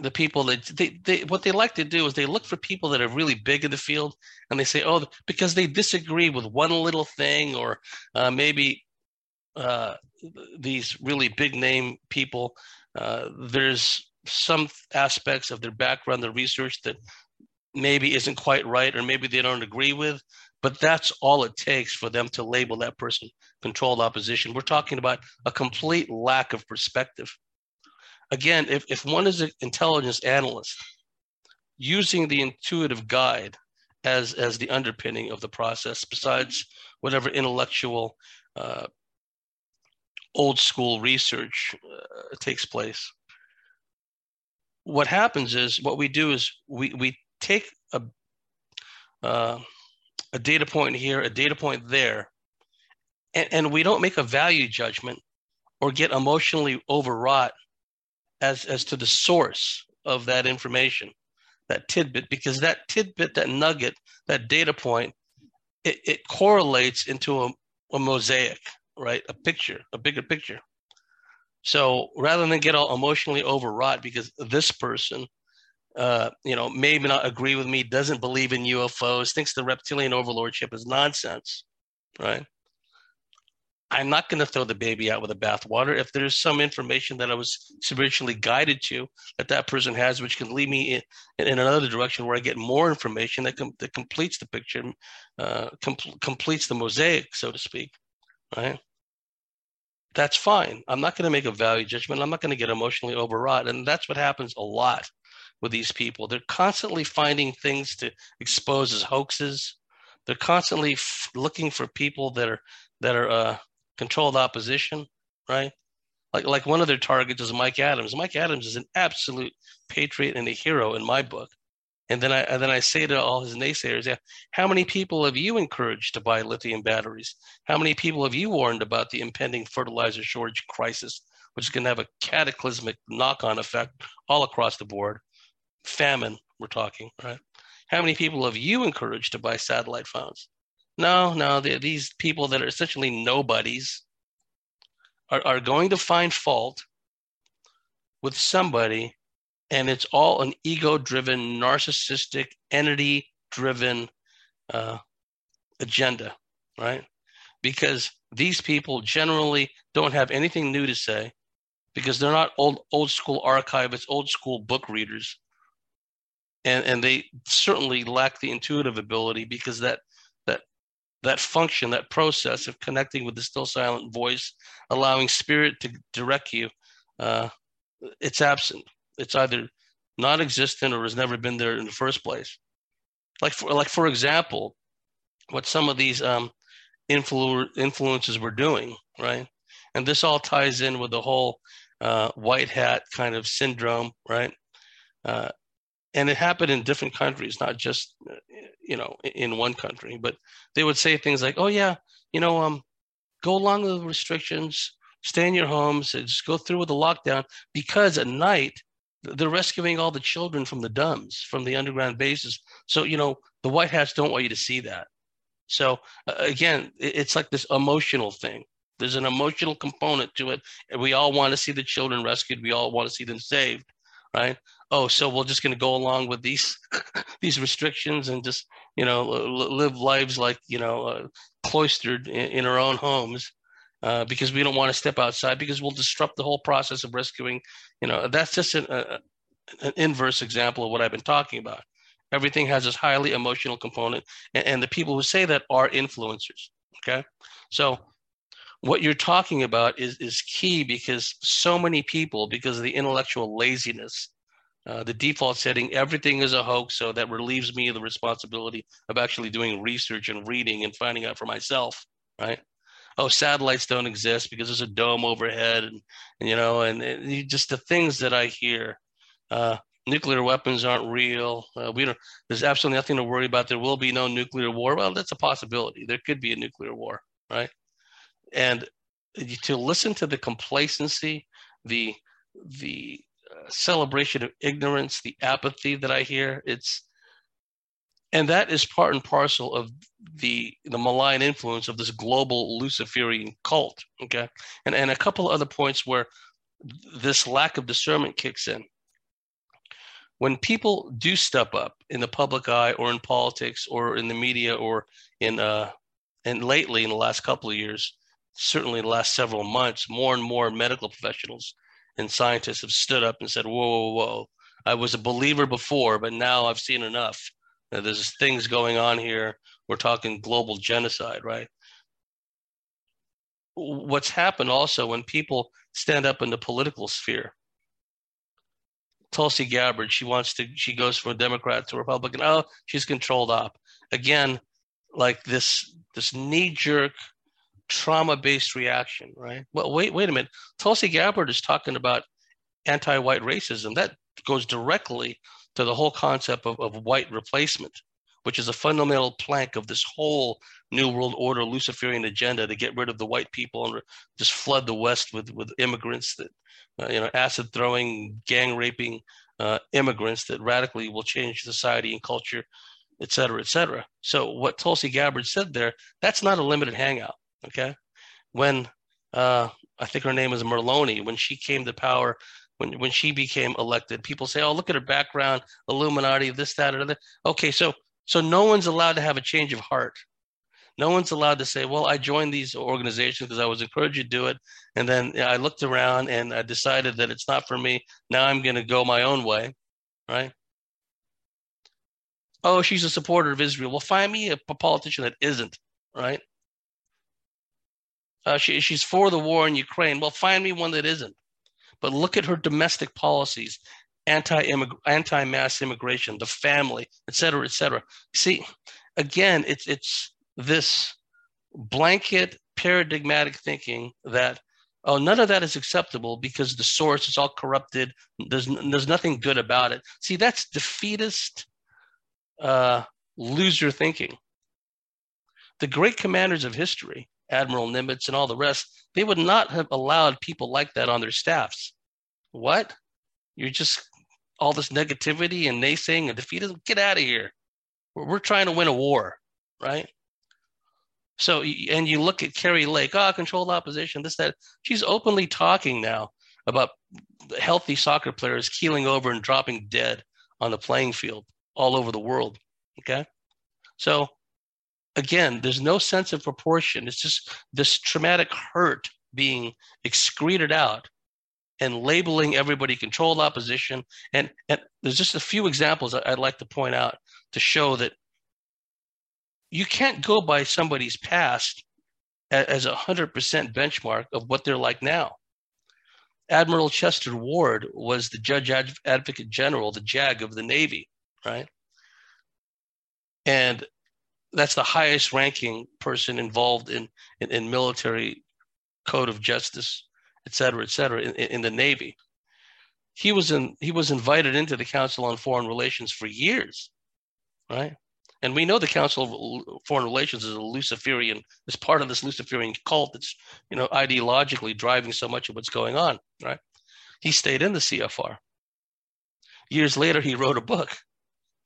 the people that they, they what they like to do is they look for people that are really big in the field and they say oh because they disagree with one little thing or uh, maybe uh, these really big name people, uh, there's some aspects of their background, their research that maybe isn't quite right or maybe they don't agree with. But that's all it takes for them to label that person controlled opposition. We're talking about a complete lack of perspective. Again, if, if one is an intelligence analyst using the intuitive guide as, as the underpinning of the process, besides whatever intellectual uh, old school research uh, takes place. What happens is what we do is we, we take a, uh, a data point here, a data point there, and, and we don't make a value judgment or get emotionally overwrought as, as to the source of that information, that tidbit, because that tidbit, that nugget, that data point, it, it correlates into a, a mosaic right? A picture, a bigger picture. So rather than get all emotionally overwrought because this person, uh, you know, maybe not agree with me, doesn't believe in UFOs, thinks the reptilian overlordship is nonsense, right? I'm not going to throw the baby out with the bathwater. If there's some information that I was spiritually guided to that that person has, which can lead me in, in another direction where I get more information that, com- that completes the picture, uh, com- completes the mosaic, so to speak, right? That's fine. I'm not going to make a value judgment. I'm not going to get emotionally overwrought. And that's what happens a lot with these people. They're constantly finding things to expose as hoaxes. They're constantly f- looking for people that are that are uh, controlled opposition, right? Like like one of their targets is Mike Adams. Mike Adams is an absolute patriot and a hero in my book. And then I and then I say to all his naysayers, yeah, how many people have you encouraged to buy lithium batteries? How many people have you warned about the impending fertilizer shortage crisis, which is going to have a cataclysmic knock-on effect all across the board? Famine, we're talking, right? How many people have you encouraged to buy satellite phones? No, no, these people that are essentially nobodies are, are going to find fault with somebody and it's all an ego driven, narcissistic, entity driven uh, agenda, right? Because these people generally don't have anything new to say because they're not old old school archivists, old school book readers. And and they certainly lack the intuitive ability because that that that function, that process of connecting with the still silent voice, allowing spirit to direct you, uh, it's absent it's either non-existent or has never been there in the first place. Like for like for example, what some of these um, influ- influences were doing, right? And this all ties in with the whole uh, white hat kind of syndrome, right? Uh, and it happened in different countries, not just you know in one country. But they would say things like, "Oh yeah, you know, um, go along with the restrictions, stay in your homes, just go through with the lockdown because at night they're rescuing all the children from the dumbs, from the underground bases. So, you know, the White Hats don't want you to see that. So, uh, again, it's like this emotional thing. There's an emotional component to it. And we all want to see the children rescued. We all want to see them saved, right? Oh, so we're just going to go along with these these restrictions and just you know live lives like you know uh, cloistered in, in our own homes uh, because we don't want to step outside because we'll disrupt the whole process of rescuing. You know, that's just an, an inverse example of what I've been talking about. Everything has this highly emotional component, and, and the people who say that are influencers. Okay, so what you're talking about is is key because so many people, because of the intellectual laziness, uh, the default setting, everything is a hoax, so that relieves me of the responsibility of actually doing research and reading and finding out for myself, right? Oh, satellites don't exist because there's a dome overhead, and, and you know, and, and, just the things that I hear. Uh, nuclear weapons aren't real. Uh, we don't. There's absolutely nothing to worry about. There will be no nuclear war. Well, that's a possibility. There could be a nuclear war, right? And to listen to the complacency, the the uh, celebration of ignorance, the apathy that I hear, it's and that is part and parcel of the the malign influence of this global Luciferian cult. Okay, and and a couple other points where this lack of discernment kicks in. When people do step up in the public eye or in politics or in the media or in uh and lately in the last couple of years certainly the last several months more and more medical professionals and scientists have stood up and said whoa whoa whoa. I was a believer before but now i've seen enough now, there's things going on here we're talking global genocide right what's happened also when people stand up in the political sphere Tulsi Gabbard, she wants to, she goes from Democrat to Republican. Oh, she's controlled op. Again, like this, this knee jerk trauma based reaction, right? Well, wait, wait a minute. Tulsi Gabbard is talking about anti white racism. That goes directly to the whole concept of, of white replacement, which is a fundamental plank of this whole New World Order Luciferian agenda to get rid of the white people and just flood the West with, with immigrants that uh, you know, acid throwing, gang raping uh, immigrants that radically will change society and culture, et cetera, et cetera. So what Tulsi Gabbard said there, that's not a limited hangout. Okay, when uh, I think her name is Merloni, when she came to power, when when she became elected, people say, "Oh, look at her background, Illuminati, this, that, or other." Okay, so so no one's allowed to have a change of heart no one's allowed to say, well, I joined these organizations because I was encouraged to do it. And then I looked around and I decided that it's not for me. Now I'm going to go my own way. Right. Oh, she's a supporter of Israel. Well, find me a, politician that isn't. Right. Uh, she, she's for the war in Ukraine. Well, find me one that isn't. But look at her domestic policies, anti mass immigration, the family, et cetera, et cetera. See, again, it's it's this blanket paradigmatic thinking that oh none of that is acceptable because the source is all corrupted. There's there's nothing good about it. See that's defeatist uh, loser thinking. The great commanders of history admiral nimitz and all the rest they would not have allowed people like that on their staffs what you're just all this negativity and naysaying and defeatism get out of here we're, we're trying to win a war right so, and you look at Kari Lake, oh, controlled opposition, this, that. She's openly talking now about healthy soccer players keeling over and dropping dead on the playing field all over the world. Okay. So, again, there's no sense of proportion. It's just this traumatic hurt being excreted out and labeling everybody controlled opposition. And, and there's just a few examples I'd like to point out to show that you can't go by somebody's past as a hundred percent benchmark of what they're like now. Admiral Chester Ward was the Judge Advocate General, the JAG of the Navy, right? And that's the highest ranking person involved in, in, in military code of justice, et cetera, et cetera, in, in the Navy. He was in he was invited into the Council on Foreign Relations for years, right? And we know the Council of Foreign Relations is a Luciferian, is part of this Luciferian cult that's, you know, ideologically driving so much of what's going on, right? He stayed in the CFR. Years later, he wrote a book,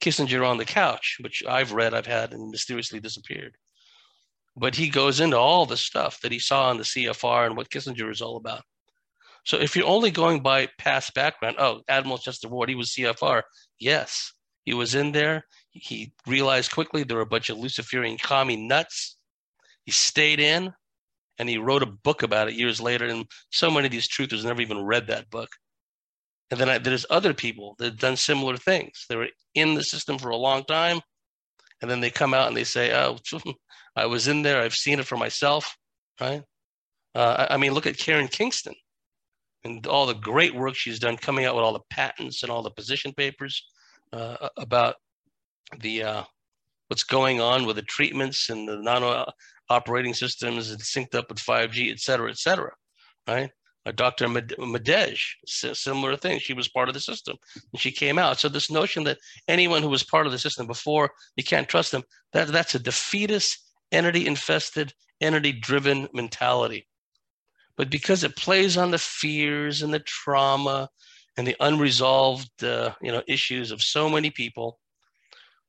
Kissinger on the Couch, which I've read, I've had, and mysteriously disappeared. But he goes into all the stuff that he saw in the CFR and what Kissinger is all about. So if you're only going by past background, oh, Admiral Chester Ward, he was CFR. Yes, he was in there. He realized quickly there were a bunch of Luciferian commie nuts. He stayed in and he wrote a book about it years later. And so many of these truthers never even read that book. And then I, there's other people that have done similar things. They were in the system for a long time. And then they come out and they say, Oh, I was in there. I've seen it for myself. Right. Uh, I mean, look at Karen Kingston and all the great work she's done coming out with all the patents and all the position papers uh, about the uh, what's going on with the treatments and the non-operating systems and synced up with 5G, et cetera, et cetera, right? Uh, Dr. Madej, similar thing. She was part of the system and she came out. So this notion that anyone who was part of the system before, you can't trust them, that, that's a defeatist, entity infested, entity driven mentality. But because it plays on the fears and the trauma and the unresolved uh, you know issues of so many people,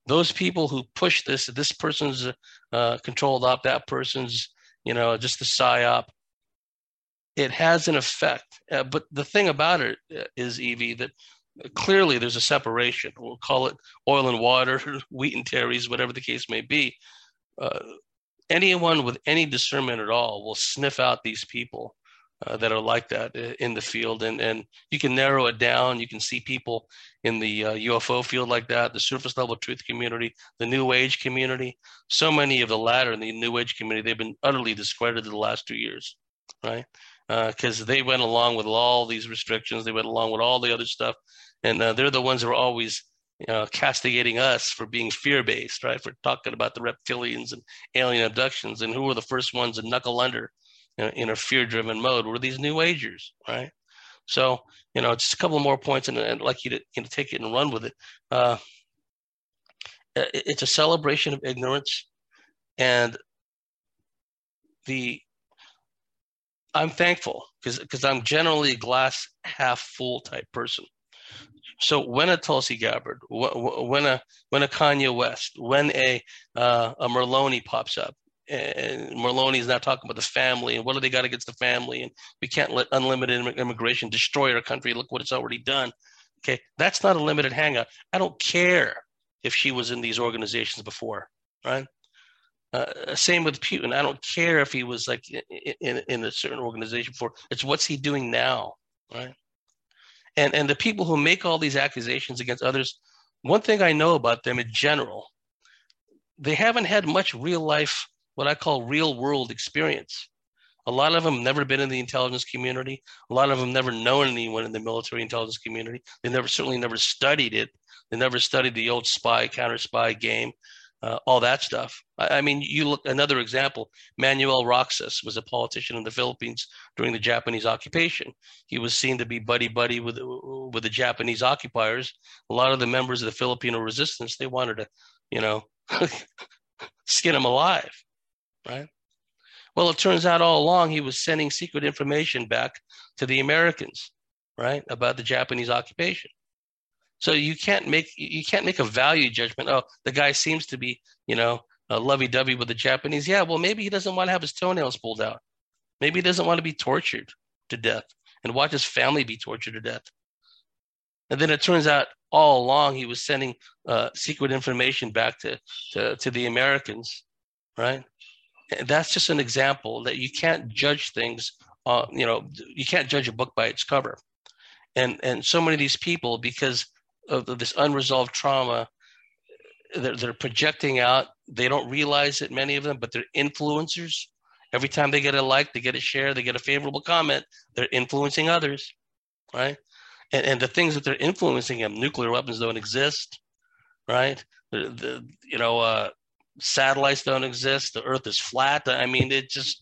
those people who push this, this person's uh, controlled op, that person's you know just the psyop, it has an effect. Uh, but the thing about it is, uh, Evie, that clearly there's a separation. We'll call it oil and water, wheat and tares, whatever the case may be. Uh, anyone with any discernment at all will sniff out these people uh, that are like that uh, in the field, and and you can narrow it down. You can see people in the uh, UFO field like that, the surface level truth community, the New Age community. So many of the latter in the New Age community, they've been utterly discredited the last two years, right? Because uh, they went along with all these restrictions, they went along with all the other stuff, and uh, they're the ones who are always you know, castigating us for being fear based, right? For talking about the reptilians and alien abductions, and who were the first ones to knuckle under in, a fear driven mode were these new agers, right? So, you know, just a couple more points, and I'd like you to you know, take it and run with it. Uh, it's a celebration of ignorance, and the I'm thankful because because I'm generally a glass half full type person. So when a Tulsi Gabbard, when a when a Kanye West, when a uh, a Merloni pops up, and Merloni is now talking about the family and what do they got against the family and we can't let unlimited immigration destroy our country. Look what it's already done. Okay, that's not a limited hangout. I don't care if she was in these organizations before, right? Uh, same with Putin. I don't care if he was like in, in, in a certain organization before. It's what's he doing now, right? And and the people who make all these accusations against others, one thing I know about them in general, they haven't had much real life what I call real world experience. A lot of them never been in the intelligence community. A lot of them never known anyone in the military intelligence community. They never certainly never studied it. They never studied the old spy counter spy game, uh, all that stuff. I, I, mean, you look another example. Manuel Roxas was a politician in the Philippines during the Japanese occupation. He was seen to be buddy buddy with with the Japanese occupiers. A lot of the members of the Filipino resistance they wanted to, you know, skin him alive right? Well, it turns out all along he was sending secret information back to the Americans, right, about the Japanese occupation. So you can't make you can't make a value judgment. Oh, the guy seems to be, you know, lovey-dovey with the Japanese. Yeah, well, maybe he doesn't want to have his toenails pulled out. Maybe he doesn't want to be tortured to death and watch his family be tortured to death. And then it turns out all along he was sending uh, secret information back to, to, to the Americans, right? that's just an example that you can't judge things uh, you know you can't judge a book by its cover and and so many of these people because of this unresolved trauma they're, they're projecting out. They don't realize it many of them but they're influencers. Every time they get a like they get a share they get a favorable comment they're influencing others right? And, and the things that they're influencing them nuclear weapons don't exist right? The, the you know uh, satellites don't exist, the Earth is flat. I mean, it just,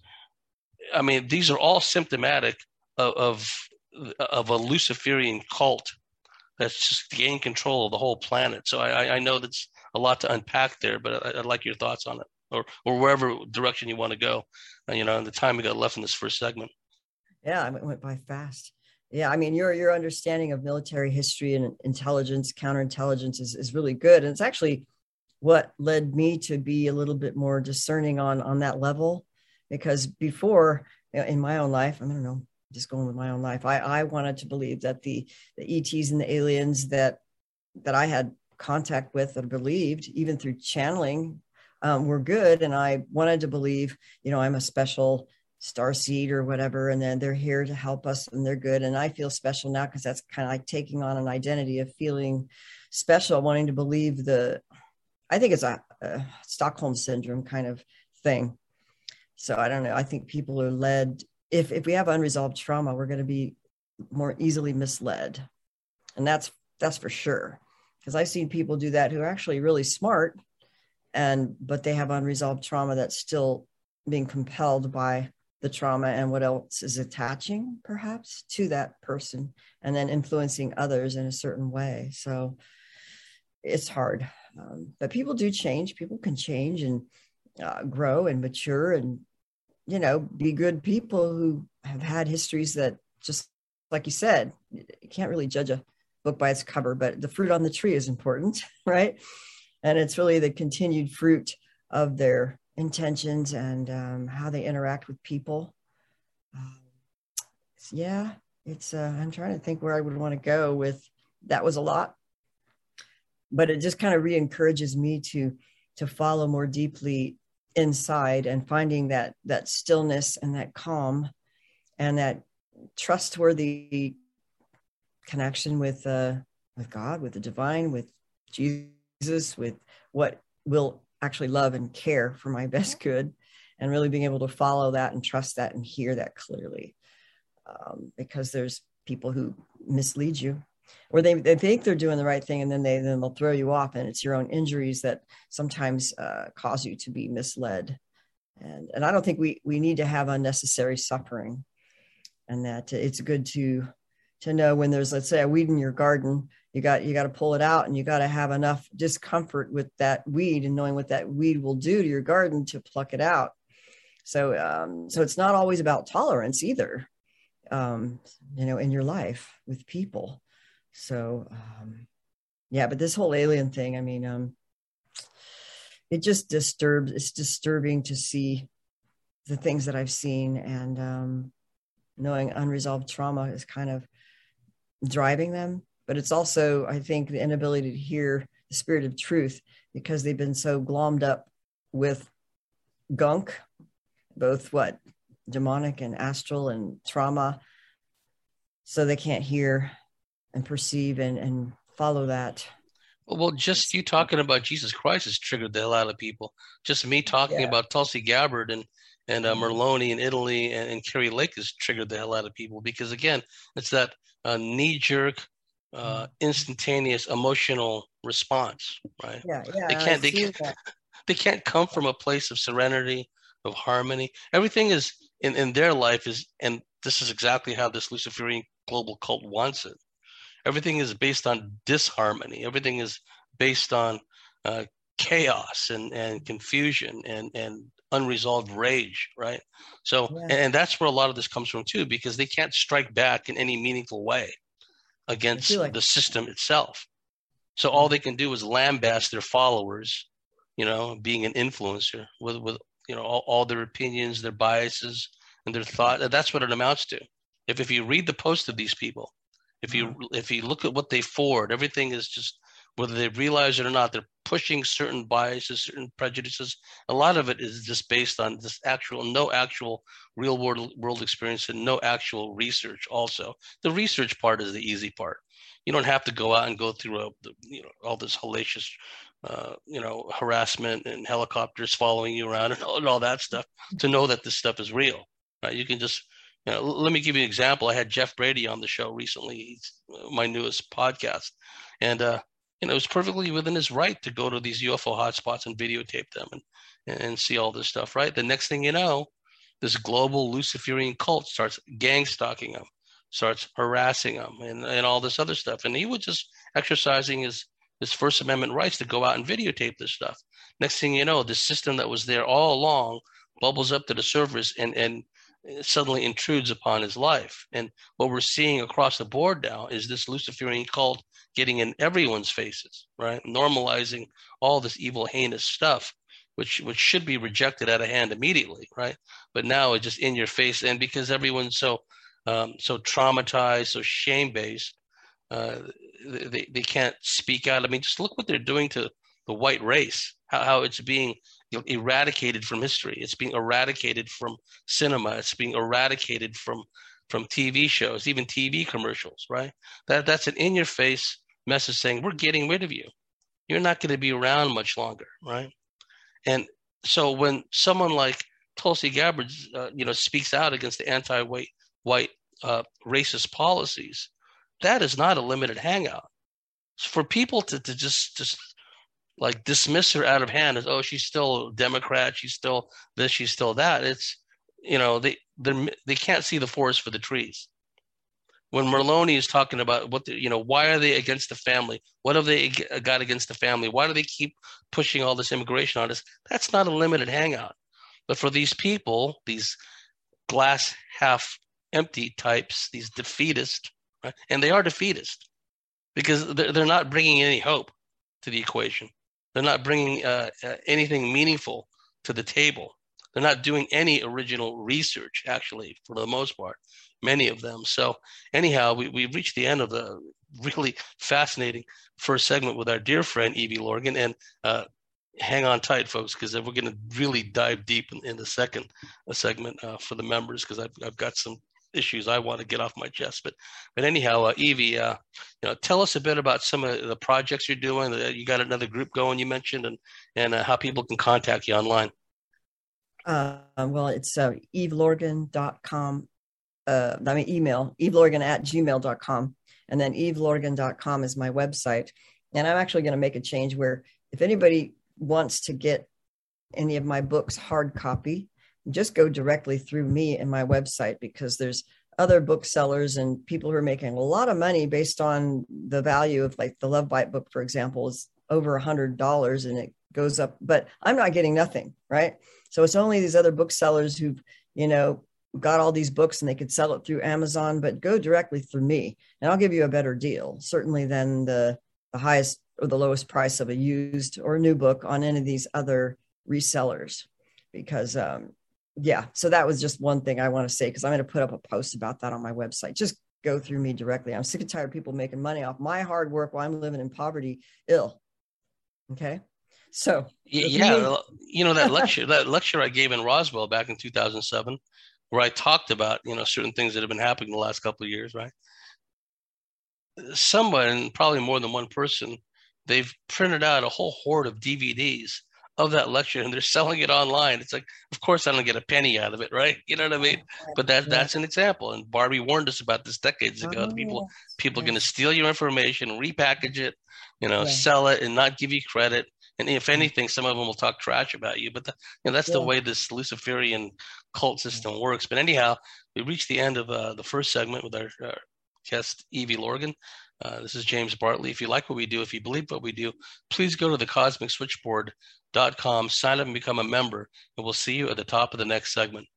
I mean, these are all symptomatic of of, of a Luciferian cult that's just gain control of the whole planet. So I, I know that's a lot to unpack there, but I, would like your thoughts on it, or or wherever direction you want to go. Uh, you know, in the time we got left in this first segment. Yeah, it went by fast. Yeah, I mean, your your understanding of military history and intelligence, counterintelligence is is really good, and it's actually what led me to be a little bit more discerning on on that level because before in my own life i don't know just going with my own life i i wanted to believe that the the ets and the aliens that that i had contact with or believed even through channeling um, were good and i wanted to believe you know i'm a special star seed or whatever and then they're here to help us and they're good and i feel special now because that's kind of like taking on an identity of feeling special wanting to believe the I think it's a, a Stockholm syndrome kind of thing. So I don't know. I think people are led if if we have unresolved trauma, we're going to be more easily misled, and that's that's for sure. Because I've seen people do that who are actually really smart, and but they have unresolved trauma that's still being compelled by the trauma and what else is attaching perhaps to that person and then influencing others in a certain way. So it's hard. Um, but people do change. People can change and uh, grow and mature and you know be good people who have had histories that just like you said you can't really judge a book by its cover but the fruit on the tree is important right? And it's really the continued fruit of their intentions and um, how they interact with people. Um, yeah it's uh, i'm trying to think where i would want to go with that was a lot. But it just kind of re-encourages me to to follow more deeply inside and finding that that stillness and that calm and that trustworthy connection with uh with God, with the divine, with Jesus, with what will actually love and care for my best good, and really being able to follow that and trust that and hear that clearly. Um, because there's people who mislead you or they, they think they're doing the right thing and then they then they'll throw you off and it's your own injuries that sometimes uh, cause you to be misled. And and i don't think we we need to have unnecessary suffering and that it's good to to know when there's let's say a weed in your garden you got you got to pull it out and you got to have enough discomfort with that weed and knowing what that weed will do to your garden to pluck it out. So um so it's not always about tolerance either um you know in your life with people so, um, yeah, but this whole alien thing, I mean, um, it just disturbs, it's disturbing to see the things that I've seen and um, knowing unresolved trauma is kind of driving them. But it's also, I think, the inability to hear the spirit of truth because they've been so glommed up with gunk, both what demonic and astral and trauma. So they can't hear and perceive and, and follow that. Well, just you talking about Jesus Christ has triggered the hell out of people. Just me talking yeah. about Tulsi Gabbard and and uh, mm-hmm. Merloni in Italy and, and Kari Lake has triggered the hell out of people because again, it's that uh, knee jerk, uh, mm-hmm. instantaneous emotional response, right? Yeah, yeah. They can't. They can't. That. They can't come from a place of serenity, of harmony. Everything is in in their life is, and this is exactly how this Luciferian global cult wants it everything is based on disharmony. Everything is based on uh, chaos and, and confusion and, and unresolved rage right? So yeah. and, that's where a lot of this comes from too because they can't strike back in any meaningful way against like- the system itself. So all they can do is lambaste their followers you know being an influencer with with you know all, all their opinions their biases and their thought. That's what it amounts to. If if you read the post of these people if you mm-hmm. if you look at what they forward, everything is just whether they realize it or not, they're pushing certain biases, certain prejudices. A lot of it is just based on this actual, no actual real world world experience and no actual research. Also, the research part is the easy part. You don't have to go out and go through a, you know all this hellacious, uh, you know, harassment and helicopters following you around and all, and all that stuff to know that this stuff is real. Right? You can just you know, let me give you an example. I had Jeff Brady on the show recently. He's uh, my newest podcast, and uh, you know, it's perfectly within his right to go to these UFO hotspots and videotape them and and see all this stuff. Right. The next thing you know, this global Luciferian cult starts gang stalking him, starts harassing him, and and all this other stuff. And he was just exercising his his First Amendment rights to go out and videotape this stuff. Next thing you know, the system that was there all along bubbles up to the surface and and suddenly intrudes upon his life. And what we're seeing across the board now is this Luciferian cult getting in everyone's faces, right? Normalizing all this evil, heinous stuff, which which should be rejected out of hand immediately, right? But now it's just in your face, and because everyone's so um, so traumatized, so shame based, uh, they they can't speak out. I mean, just look what they're doing to the white race. How how it's being eradicated from history. It's being eradicated from cinema. It's being eradicated from from TV shows, even TV commercials, right? That that's an in-your-face message saying we're getting rid of you. You're not going to be around much longer, right? And so when someone like Tulsi Gabbard, uh, you know, speaks out against the anti-white white uh, racist policies. That is not a limited hangout. For people to, to just just like dismiss her out of hand as oh she's still a Democrat, she's still this, she's still that. It's you know they they they can't see the forest for the trees. When Merloni is talking about what the, you know, why are they against the family? What have they got against the family? Why do they keep pushing all this immigration on us? That's not a limited hangout. But for these people, these glass half empty types, these defeatist, right? and they are defeatist because they're, they're not bringing any hope to the equation. They're not bringing uh, uh, anything meaningful to the table. They're not doing any original research, actually, for the most part, many of them. So, anyhow, we, we've reached the end of the really fascinating first segment with our dear friend Evie Lorgen. And uh, hang on tight, folks, because we're going to really dive deep in, in the second uh, segment uh, for the members, because I've, I've got some issues I want to get off my chest. But but anyhow, uh, Evie, uh, you know, tell us a bit about some of the projects you're doing. You got another group going, you mentioned, and and uh, how people can contact you online. Uh, well, it's uh, evelorgen.com. Uh, I mean, email evelorgen at gmail.com. And then evelorgen.com is my website. And I'm actually going to make a change where if anybody wants to get any of my books hard copy, just go directly through me and my website because there's other booksellers and people who are making a lot of money based on the value of like the love bite book for example is over a hundred dollars and it goes up but i'm not getting nothing right? So it's only these other booksellers who've you know got all these books and they could sell it through amazon but go directly through me and i'll give you a better deal certainly than the the highest or the lowest price of a used or new book on any of these other resellers because um, yeah, so that was just one thing I want to say because I'm going to put up a post about that on my website. Just go through me directly. I'm sick and tired of people making money off my hard work while I'm living in poverty, ill. Okay. So yeah, you know that lecture that lecture I gave in Roswell back in 2007, where I talked about you know certain things that have been happening the last couple of years, right? Someone, probably more than one person, they've printed out a whole horde of DVDs of that lecture and they're selling it online. It's like, of course, I don't get a penny out of it, right? You know what I mean? But that that's an example. And Barbie warned us about this decades ago. Oh, people people are going to steal your information, repackage it, you know, sell it, and not give you credit. And if anything, some of them will talk trash about you. But the, you know, that's the way this Luciferian cult system works. But anyhow, we reached the end of uh, the first segment with our, our guest Evie Lorgen. Uh, this is James Bartley. If you like what we do, if you believe what we do, please go to the Cosmic Switchboard sign up and become a member, and we'll see you at the top of the next segment.